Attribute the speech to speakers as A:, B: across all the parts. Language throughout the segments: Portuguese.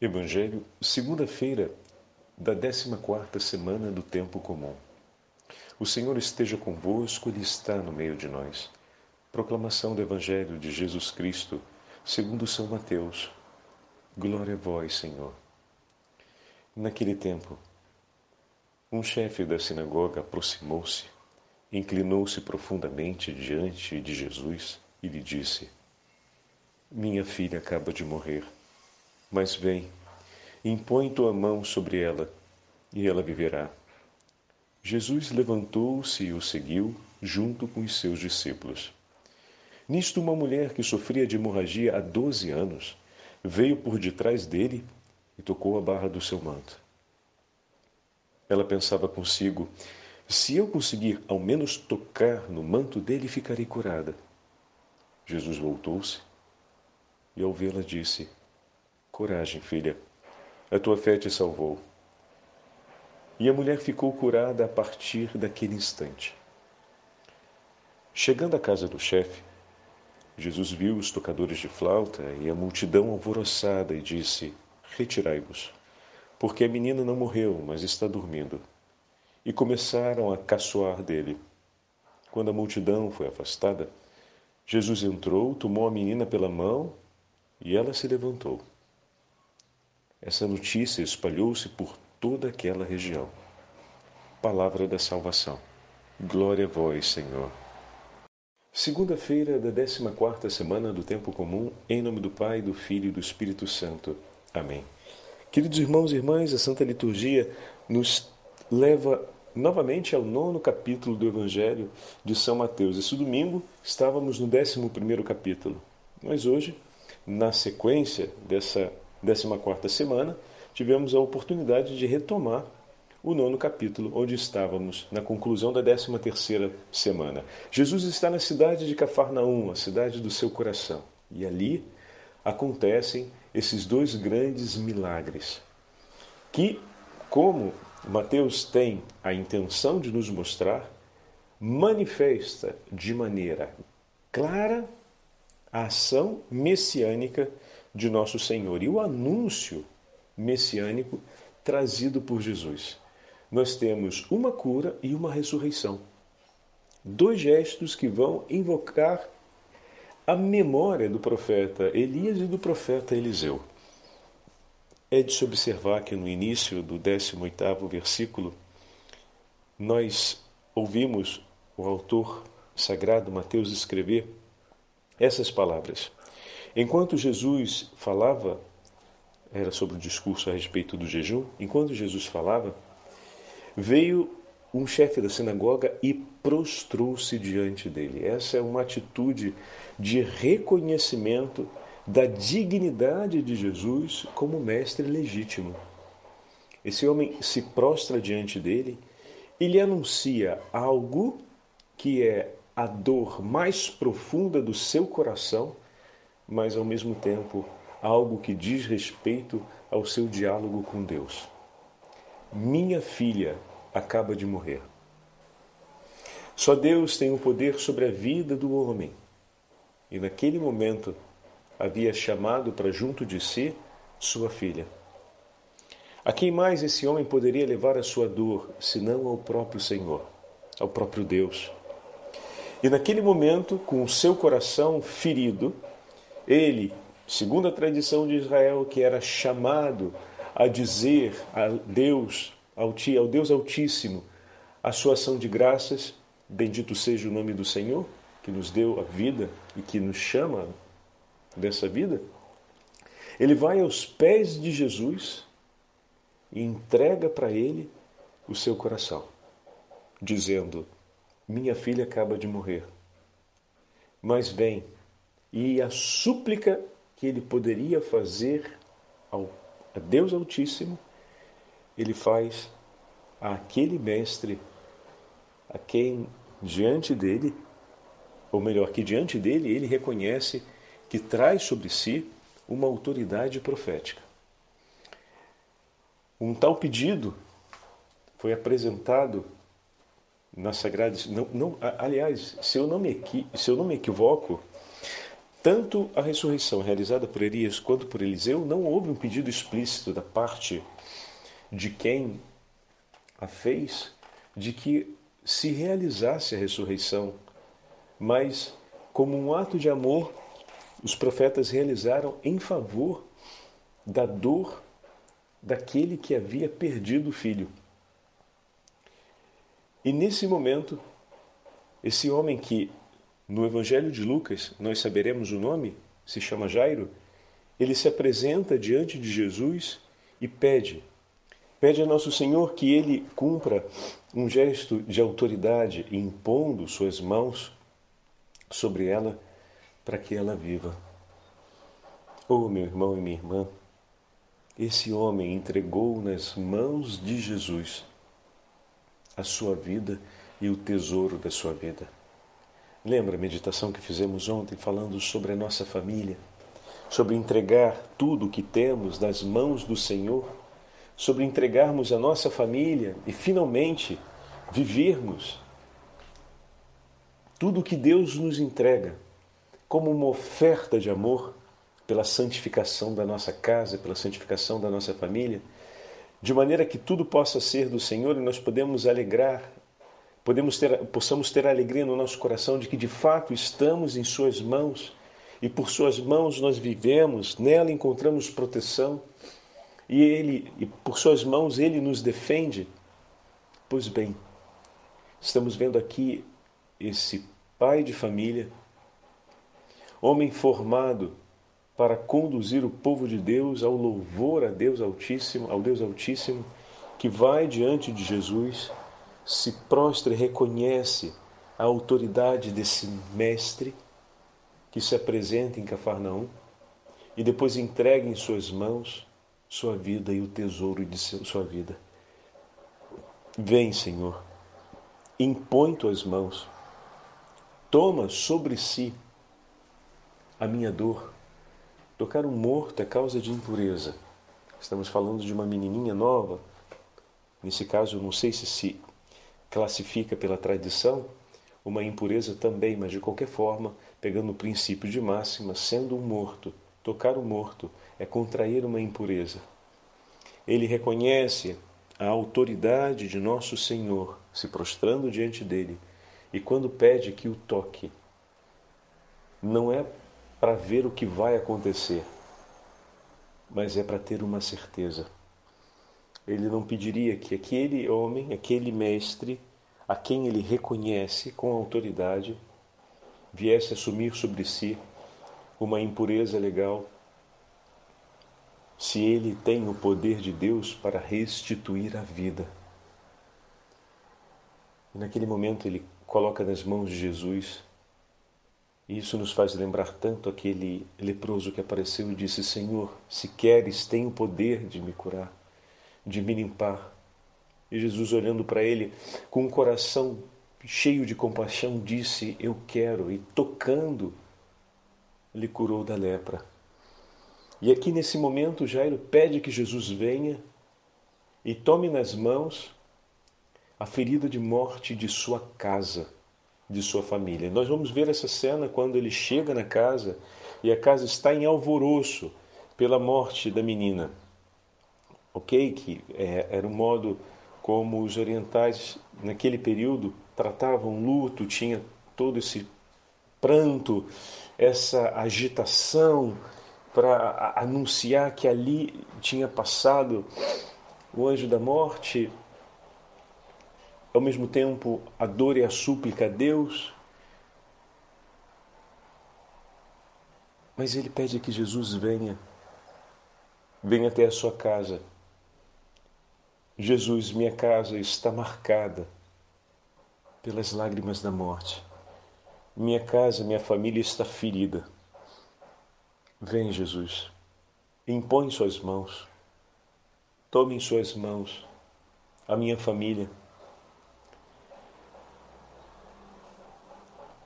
A: Evangelho, segunda-feira da 14 semana do tempo comum. O Senhor esteja convosco, ele está no meio de nós. Proclamação do Evangelho de Jesus Cristo, segundo São Mateus. Glória a vós, Senhor. Naquele tempo, um chefe da sinagoga aproximou-se, inclinou-se profundamente diante de Jesus e lhe disse: Minha filha acaba de morrer mas vem, impõe tua mão sobre ela, e ela viverá. Jesus levantou-se e o seguiu, junto com os seus discípulos. Nisto, uma mulher que sofria de hemorragia há doze anos veio por detrás dele e tocou a barra do seu manto. Ela pensava consigo: se eu conseguir ao menos tocar no manto dele, ficarei curada. Jesus voltou-se e, ao vê-la, disse: Coragem, filha, a tua fé te salvou. E a mulher ficou curada a partir daquele instante. Chegando à casa do chefe, Jesus viu os tocadores de flauta e a multidão alvoroçada e disse: Retirai-vos, porque a menina não morreu, mas está dormindo. E começaram a caçoar dele. Quando a multidão foi afastada, Jesus entrou, tomou a menina pela mão e ela se levantou. Essa notícia espalhou-se por toda aquela região. Palavra da salvação. Glória a vós, Senhor. Segunda-feira da 14 semana do tempo comum, em nome do Pai, do Filho e do Espírito Santo. Amém. Queridos irmãos e irmãs, a Santa Liturgia nos leva novamente ao nono capítulo do Evangelho de São Mateus. Esse domingo estávamos no décimo primeiro capítulo, mas hoje, na sequência dessa 14 semana, tivemos a oportunidade de retomar o nono capítulo, onde estávamos na conclusão da 13 semana. Jesus está na cidade de Cafarnaum, a cidade do seu coração, e ali acontecem esses dois grandes milagres, que, como Mateus tem a intenção de nos mostrar, manifesta de maneira clara a ação messiânica de nosso Senhor e o anúncio messiânico trazido por Jesus. Nós temos uma cura e uma ressurreição. Dois gestos que vão invocar a memória do profeta Elias e do profeta Eliseu. É de se observar que no início do 18º versículo nós ouvimos o autor sagrado Mateus escrever essas palavras. Enquanto Jesus falava, era sobre o discurso a respeito do jejum, enquanto Jesus falava, veio um chefe da sinagoga e prostrou-se diante dele. Essa é uma atitude de reconhecimento da dignidade de Jesus como mestre legítimo. Esse homem se prostra diante dele e lhe anuncia algo que é a dor mais profunda do seu coração mas ao mesmo tempo algo que diz respeito ao seu diálogo com Deus. Minha filha acaba de morrer. Só Deus tem o poder sobre a vida do homem. E naquele momento havia chamado para junto de si sua filha. A quem mais esse homem poderia levar a sua dor, senão ao próprio Senhor, ao próprio Deus? E naquele momento, com o seu coração ferido, ele, segundo a tradição de Israel, que era chamado a dizer a Deus, ao Deus Altíssimo, a sua ação de graças, bendito seja o nome do Senhor, que nos deu a vida e que nos chama dessa vida, ele vai aos pés de Jesus e entrega para ele o seu coração, dizendo: Minha filha acaba de morrer, mas vem e a súplica que ele poderia fazer ao, a Deus Altíssimo, ele faz àquele mestre a quem diante dele, ou melhor, que diante dele ele reconhece que traz sobre si uma autoridade profética. Um tal pedido foi apresentado na Sagrada. Não, não, aliás, se eu não me, se eu não me equivoco, tanto a ressurreição realizada por Elias quanto por Eliseu, não houve um pedido explícito da parte de quem a fez de que se realizasse a ressurreição, mas como um ato de amor, os profetas realizaram em favor da dor daquele que havia perdido o filho. E nesse momento, esse homem que no Evangelho de Lucas nós saberemos o nome, se chama Jairo, ele se apresenta diante de Jesus e pede Pede a Nosso Senhor que ele cumpra um gesto de autoridade, impondo suas mãos sobre ela para que ela viva. Oh, meu irmão e minha irmã, esse homem entregou nas mãos de Jesus a sua vida e o tesouro da sua vida. Lembra a meditação que fizemos ontem falando sobre a nossa família, sobre entregar tudo o que temos nas mãos do Senhor? sobre entregarmos a nossa família e finalmente vivermos tudo o que Deus nos entrega como uma oferta de amor pela santificação da nossa casa, pela santificação da nossa família, de maneira que tudo possa ser do Senhor e nós podemos alegrar, podemos ter, possamos ter alegria no nosso coração de que de fato estamos em Suas mãos e por Suas mãos nós vivemos, nela encontramos proteção e ele, e por suas mãos, ele nos defende. Pois bem, estamos vendo aqui esse pai de família, homem formado para conduzir o povo de Deus ao louvor a Deus Altíssimo, ao Deus Altíssimo, que vai diante de Jesus, se prostra e reconhece a autoridade desse mestre que se apresenta em Cafarnaum e depois entrega em suas mãos sua vida e o tesouro de sua vida. Vem, Senhor, impõe tuas mãos, toma sobre si a minha dor. Tocar um morto é causa de impureza. Estamos falando de uma menininha nova. Nesse caso, não sei se se classifica pela tradição uma impureza também, mas de qualquer forma, pegando o princípio de máxima, sendo um morto, tocar o morto é contrair uma impureza. Ele reconhece a autoridade de nosso Senhor, se prostrando diante dele, e quando pede que o toque, não é para ver o que vai acontecer, mas é para ter uma certeza. Ele não pediria que aquele homem, aquele mestre, a quem ele reconhece com autoridade, viesse assumir sobre si uma impureza legal se ele tem o poder de Deus para restituir a vida. E naquele momento ele coloca nas mãos de Jesus, e isso nos faz lembrar tanto aquele leproso que apareceu e disse: Senhor, se queres, tem o poder de me curar, de me limpar. E Jesus, olhando para ele com um coração cheio de compaixão, disse: Eu quero, e tocando, lhe curou da lepra. E aqui nesse momento, Jairo pede que Jesus venha e tome nas mãos a ferida de morte de sua casa, de sua família. Nós vamos ver essa cena quando ele chega na casa e a casa está em alvoroço pela morte da menina. Ok? Que é, era o um modo como os orientais naquele período tratavam luto, tinha todo esse pranto, essa agitação para anunciar que ali tinha passado o anjo da morte, ao mesmo tempo a dor e a súplica a Deus. Mas ele pede que Jesus venha, venha até a sua casa. Jesus, minha casa está marcada pelas lágrimas da morte. Minha casa, minha família está ferida. Vem, Jesus, impõe suas mãos, tome em suas mãos a minha família.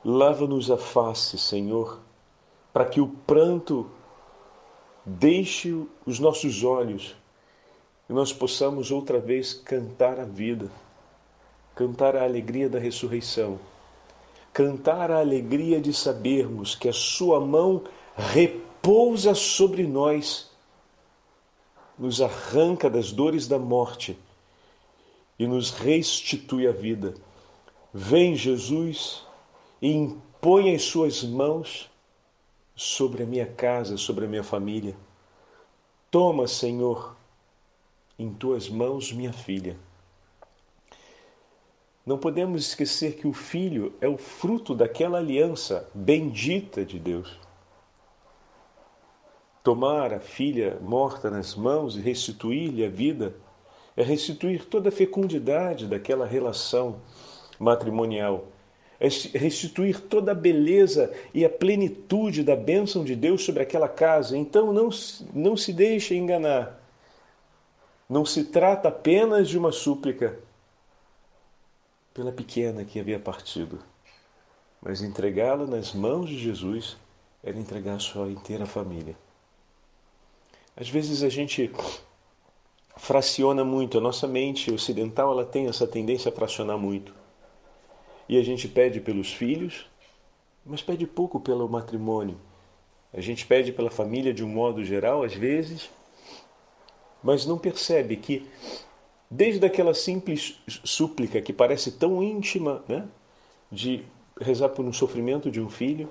A: Lava-nos a face, Senhor, para que o pranto deixe os nossos olhos e nós possamos outra vez cantar a vida, cantar a alegria da ressurreição, cantar a alegria de sabermos que a Sua mão repousa sobre nós, nos arranca das dores da morte e nos restitui a vida. Vem, Jesus, e impõe as Suas mãos sobre a minha casa, sobre a minha família. Toma, Senhor, em tuas mãos minha filha. Não podemos esquecer que o filho é o fruto daquela aliança bendita de Deus. Tomar a filha morta nas mãos e restituir-lhe a vida é restituir toda a fecundidade daquela relação matrimonial, é restituir toda a beleza e a plenitude da bênção de Deus sobre aquela casa. Então não, não se deixe enganar. Não se trata apenas de uma súplica pela pequena que havia partido, mas entregá-la nas mãos de Jesus era entregar a sua inteira família. Às vezes a gente fraciona muito, a nossa mente ocidental ela tem essa tendência a fracionar muito. E a gente pede pelos filhos, mas pede pouco pelo matrimônio. A gente pede pela família de um modo geral, às vezes, mas não percebe que, desde aquela simples súplica que parece tão íntima, né, de rezar por um sofrimento de um filho,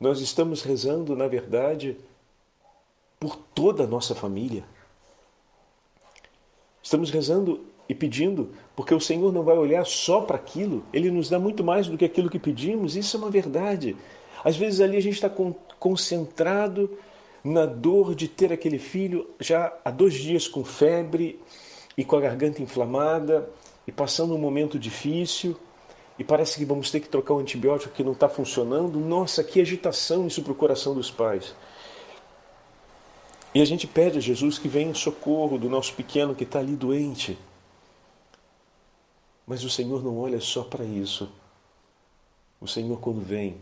A: nós estamos rezando, na verdade, por toda a nossa família. Estamos rezando e pedindo, porque o Senhor não vai olhar só para aquilo, Ele nos dá muito mais do que aquilo que pedimos, isso é uma verdade. Às vezes ali a gente está concentrado na dor de ter aquele filho já há dois dias com febre e com a garganta inflamada e passando um momento difícil e parece que vamos ter que trocar um antibiótico que não está funcionando. Nossa, que agitação isso para o coração dos pais. E a gente pede a Jesus que venha em socorro do nosso pequeno que está ali doente. Mas o Senhor não olha só para isso. O Senhor, quando vem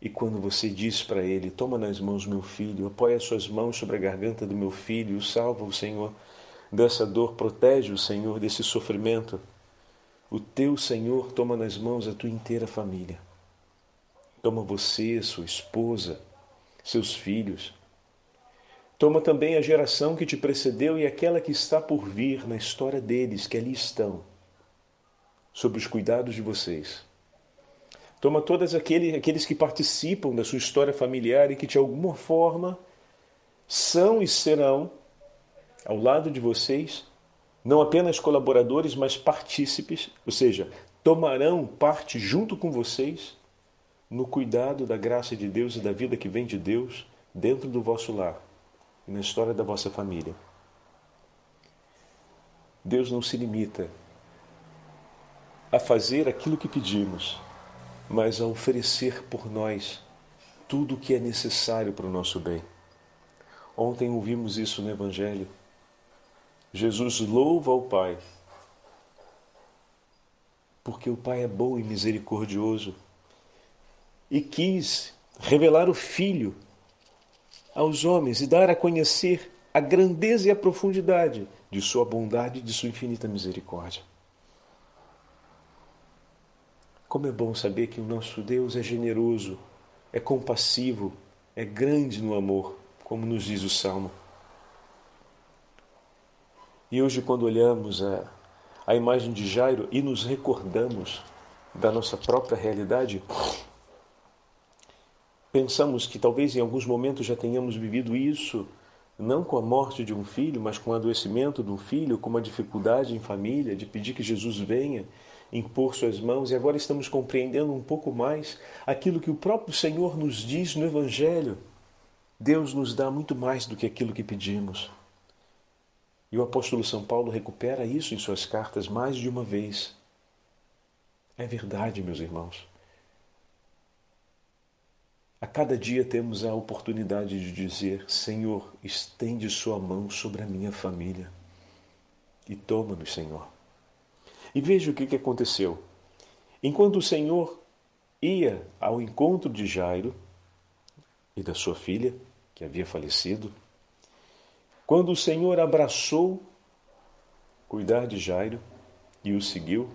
A: e quando você diz para Ele: Toma nas mãos meu filho, apoia as suas mãos sobre a garganta do meu filho, salva o Senhor dessa dor, protege o Senhor desse sofrimento. O teu Senhor toma nas mãos a tua inteira família. Toma você, sua esposa, seus filhos Toma também a geração que te precedeu e aquela que está por vir na história deles, que ali estão, sob os cuidados de vocês. Toma todos aqueles, aqueles que participam da sua história familiar e que de alguma forma são e serão, ao lado de vocês, não apenas colaboradores, mas partícipes, ou seja, tomarão parte junto com vocês no cuidado da graça de Deus e da vida que vem de Deus dentro do vosso lar e na história da vossa família. Deus não se limita a fazer aquilo que pedimos, mas a oferecer por nós tudo o que é necessário para o nosso bem. Ontem ouvimos isso no Evangelho. Jesus louva ao Pai, porque o Pai é bom e misericordioso e quis revelar o Filho aos homens e dar a conhecer a grandeza e a profundidade de Sua bondade e de Sua infinita misericórdia. Como é bom saber que o nosso Deus é generoso, é compassivo, é grande no amor, como nos diz o Salmo. E hoje, quando olhamos a, a imagem de Jairo e nos recordamos da nossa própria realidade, Pensamos que talvez em alguns momentos já tenhamos vivido isso, não com a morte de um filho, mas com o adoecimento de um filho, com uma dificuldade em família, de pedir que Jesus venha impor suas mãos, e agora estamos compreendendo um pouco mais aquilo que o próprio Senhor nos diz no Evangelho. Deus nos dá muito mais do que aquilo que pedimos. E o apóstolo São Paulo recupera isso em suas cartas mais de uma vez. É verdade, meus irmãos. A cada dia temos a oportunidade de dizer: Senhor, estende Sua mão sobre a minha família e toma-nos, Senhor. E veja o que, aconteceu. Enquanto o Senhor ia ao encontro de Jairo e da sua filha, que havia falecido, quando o Senhor abraçou cuidar de Jairo e o seguiu,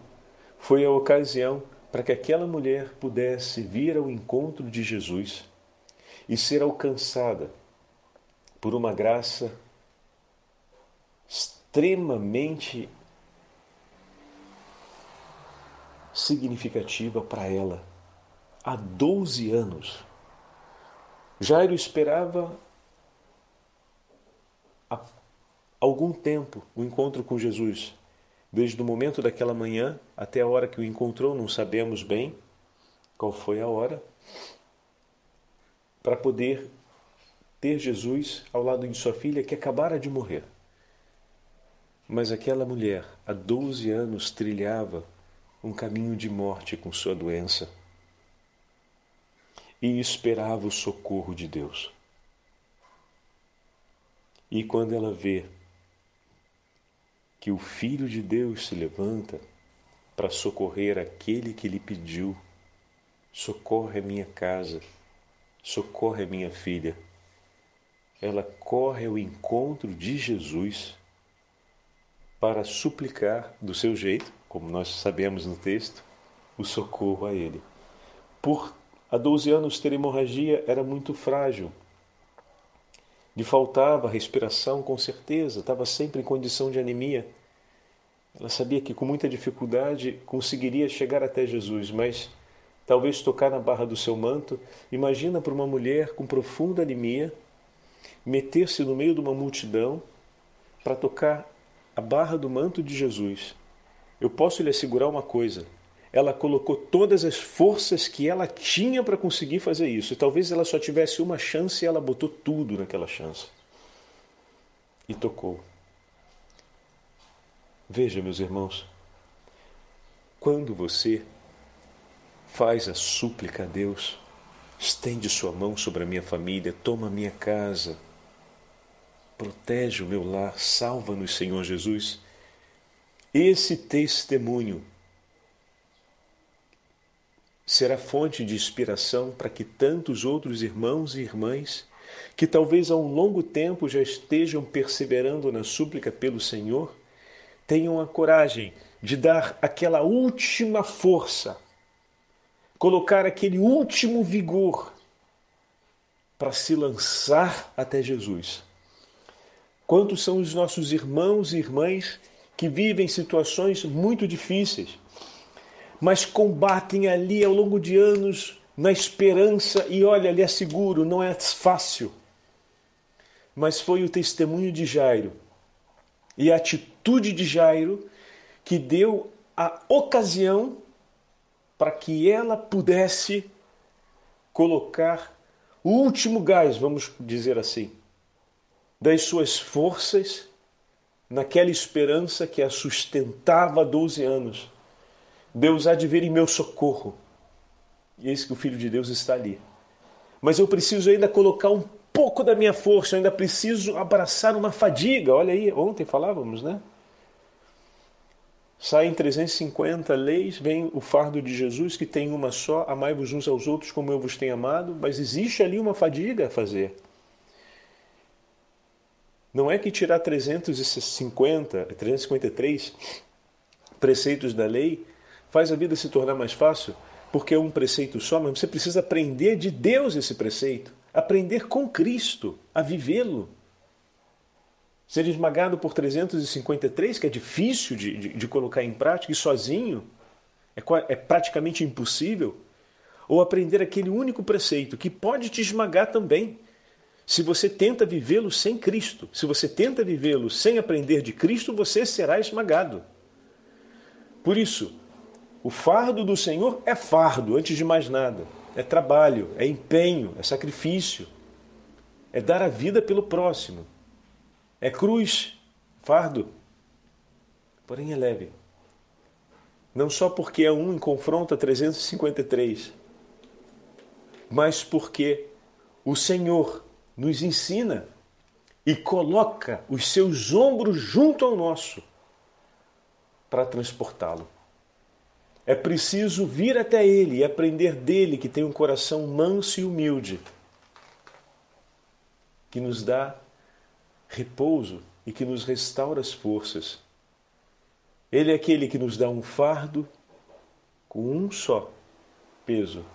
A: foi a ocasião para que aquela mulher pudesse vir ao encontro de Jesus e ser alcançada por uma graça extremamente significativa para ela. Há 12 anos. Jairo esperava há algum tempo o encontro com Jesus. Desde o momento daquela manhã até a hora que o encontrou, não sabemos bem qual foi a hora, para poder ter Jesus ao lado de sua filha que acabara de morrer. Mas aquela mulher, há 12 anos, trilhava um caminho de morte com sua doença e esperava o socorro de Deus. E quando ela vê que o Filho de Deus se levanta para socorrer aquele que lhe pediu: socorre a minha casa, socorre a minha filha. Ela corre ao encontro de Jesus para suplicar, do seu jeito, como nós sabemos no texto, o socorro a ele. Por há 12 anos ter hemorragia era muito frágil. Lhe faltava respiração, com certeza, estava sempre em condição de anemia. Ela sabia que com muita dificuldade conseguiria chegar até Jesus, mas talvez tocar na barra do seu manto. Imagina para uma mulher com profunda anemia meter-se no meio de uma multidão para tocar a barra do manto de Jesus, eu posso lhe assegurar uma coisa: ela colocou todas as forças que ela tinha para conseguir fazer isso. E talvez ela só tivesse uma chance e ela botou tudo naquela chance. E tocou. Veja, meus irmãos, quando você faz a súplica a Deus, estende sua mão sobre a minha família, toma a minha casa, protege o meu lar, salva-nos, Senhor Jesus. Esse testemunho será fonte de inspiração para que tantos outros irmãos e irmãs, que talvez há um longo tempo já estejam perseverando na súplica pelo Senhor, tenham a coragem de dar aquela última força, colocar aquele último vigor para se lançar até Jesus. Quantos são os nossos irmãos e irmãs que vivem situações muito difíceis, mas combatem ali ao longo de anos na esperança e olha, ali é seguro, não é fácil. Mas foi o testemunho de Jairo e a atitude de Jairo que deu a ocasião para que ela pudesse colocar o último gás, vamos dizer assim, das suas forças naquela esperança que a sustentava há 12 anos. Deus há de vir em meu socorro. E eis que o Filho de Deus está ali. Mas eu preciso ainda colocar um pouco da minha força, eu ainda preciso abraçar uma fadiga. Olha aí, ontem falávamos, né? Saem 350 leis, vem o fardo de Jesus, que tem uma só, amai-vos uns aos outros como eu vos tenho amado, mas existe ali uma fadiga a fazer. Não é que tirar 350, 353 preceitos da lei faz a vida se tornar mais fácil, porque é um preceito só, mas você precisa aprender de Deus esse preceito, aprender com Cristo a vivê-lo. Ser esmagado por 353, que é difícil de, de, de colocar em prática, e sozinho é, é praticamente impossível, ou aprender aquele único preceito que pode te esmagar também, se você tenta vivê-lo sem Cristo, se você tenta vivê-lo sem aprender de Cristo, você será esmagado. Por isso, o fardo do Senhor é fardo, antes de mais nada. É trabalho, é empenho, é sacrifício. É dar a vida pelo próximo. É cruz, fardo. Porém é leve. Não só porque é um em confronto a 353, mas porque o Senhor nos ensina e coloca os seus ombros junto ao nosso para transportá-lo. É preciso vir até Ele e aprender dele, que tem um coração manso e humilde, que nos dá repouso e que nos restaura as forças. Ele é aquele que nos dá um fardo com um só peso,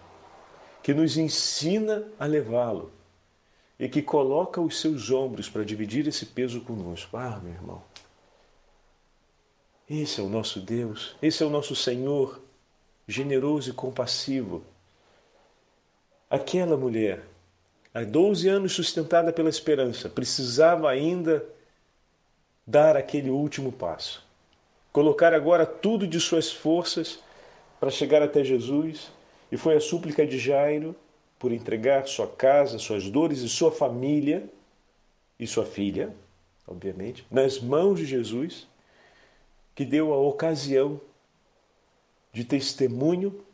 A: que nos ensina a levá-lo e que coloca os seus ombros para dividir esse peso conosco. Ah, meu irmão, esse é o nosso Deus, esse é o nosso Senhor, generoso e compassivo. Aquela mulher, há 12 anos sustentada pela esperança, precisava ainda dar aquele último passo. Colocar agora tudo de suas forças para chegar até Jesus, e foi a súplica de Jairo por entregar sua casa, suas dores e sua família e sua filha, obviamente, nas mãos de Jesus que deu a ocasião de testemunho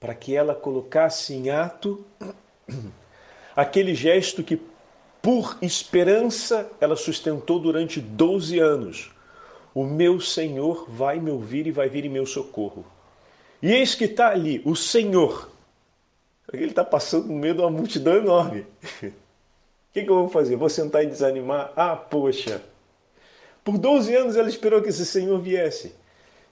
A: para que ela colocasse em ato aquele gesto que, por esperança, ela sustentou durante 12 anos. O meu Senhor vai me ouvir e vai vir em meu socorro. E eis que está ali o Senhor. Ele está passando no meio de uma multidão enorme. O que, que eu vou fazer? Vou sentar e desanimar? Ah, poxa, por 12 anos ela esperou que esse Senhor viesse.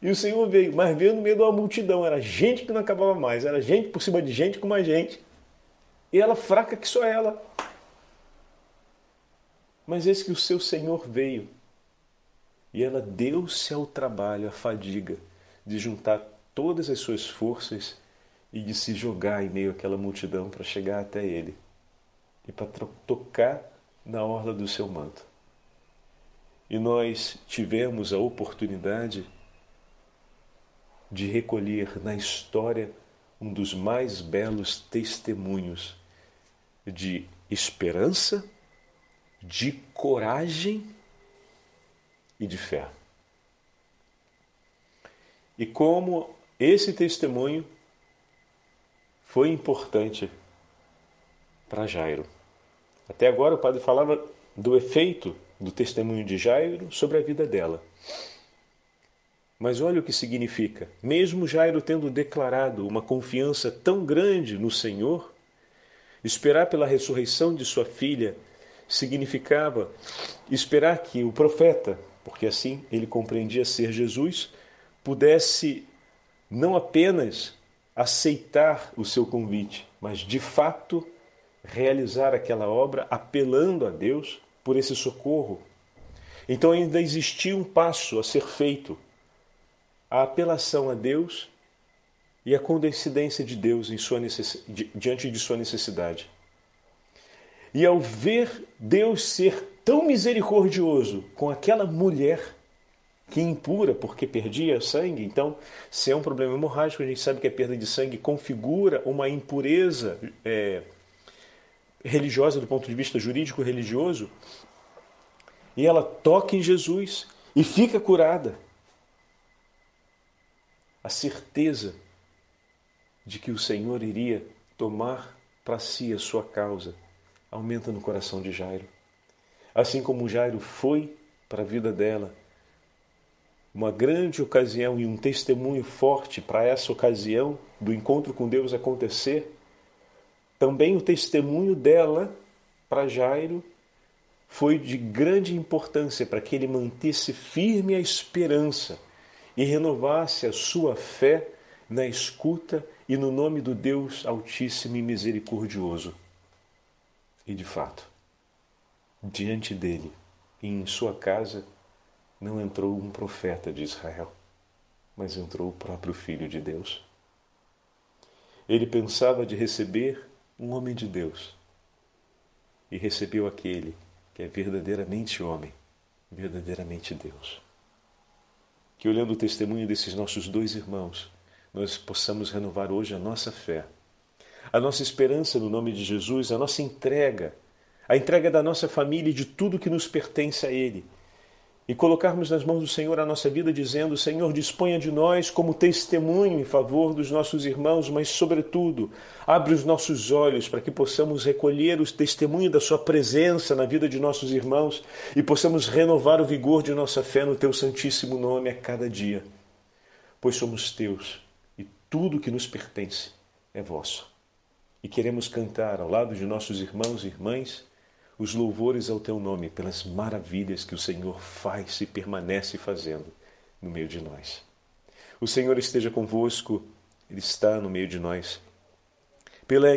A: E o Senhor veio, mas veio no meio de uma multidão. Era gente que não acabava mais, era gente por cima de gente com mais gente. E ela fraca que só ela. Mas eis que o seu Senhor veio. E ela deu-se ao trabalho, à fadiga, de juntar todas as suas forças e de se jogar em meio àquela multidão para chegar até ele e para tocar na orla do seu manto e nós tivemos a oportunidade de recolher na história um dos mais belos testemunhos de esperança, de coragem e de fé. E como esse testemunho foi importante para Jairo. Até agora o padre falava do efeito do testemunho de Jairo sobre a vida dela. Mas olha o que significa. Mesmo Jairo tendo declarado uma confiança tão grande no Senhor, esperar pela ressurreição de sua filha significava esperar que o profeta, porque assim ele compreendia ser Jesus, pudesse não apenas aceitar o seu convite, mas de fato realizar aquela obra apelando a Deus por esse socorro. Então ainda existia um passo a ser feito: a apelação a Deus e a condescendência de Deus necess... diante de sua necessidade. E ao ver Deus ser tão misericordioso com aquela mulher que impura porque perdia sangue, então, se é um problema hemorrágico, a gente sabe que a perda de sangue configura uma impureza é, religiosa do ponto de vista jurídico religioso, e ela toca em Jesus e fica curada. A certeza de que o Senhor iria tomar para si a sua causa aumenta no coração de Jairo. Assim como Jairo foi para a vida dela, uma grande ocasião e um testemunho forte para essa ocasião do encontro com Deus acontecer, também o testemunho dela para Jairo foi de grande importância para que ele mantesse firme a esperança e renovasse a sua fé na escuta e no nome do Deus Altíssimo e Misericordioso. E de fato, diante dele em sua casa não entrou um profeta de Israel, mas entrou o próprio Filho de Deus. Ele pensava de receber um homem de Deus e recebeu aquele que é verdadeiramente homem, verdadeiramente Deus. Que olhando o testemunho desses nossos dois irmãos, nós possamos renovar hoje a nossa fé, a nossa esperança no nome de Jesus, a nossa entrega, a entrega da nossa família e de tudo que nos pertence a Ele e colocarmos nas mãos do Senhor a nossa vida, dizendo: Senhor, disponha de nós como testemunho em favor dos nossos irmãos, mas, sobretudo, abre os nossos olhos para que possamos recolher o testemunho da Sua presença na vida de nossos irmãos e possamos renovar o vigor de nossa fé no Teu Santíssimo Nome a cada dia, pois somos Teus e tudo que nos pertence é vosso. E queremos cantar ao lado de nossos irmãos e irmãs os louvores ao teu nome pelas maravilhas que o Senhor faz e permanece fazendo no meio de nós. O Senhor esteja convosco, Ele está no meio de nós. Pela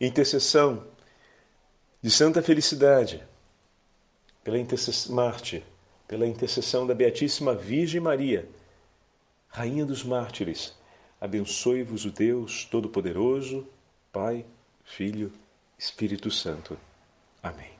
A: intercessão de Santa Felicidade, pela intercessão, Marte, pela intercessão da Beatíssima Virgem Maria, Rainha dos Mártires, abençoe-vos o Deus Todo-Poderoso, Pai, Filho, Espírito Santo. Amém.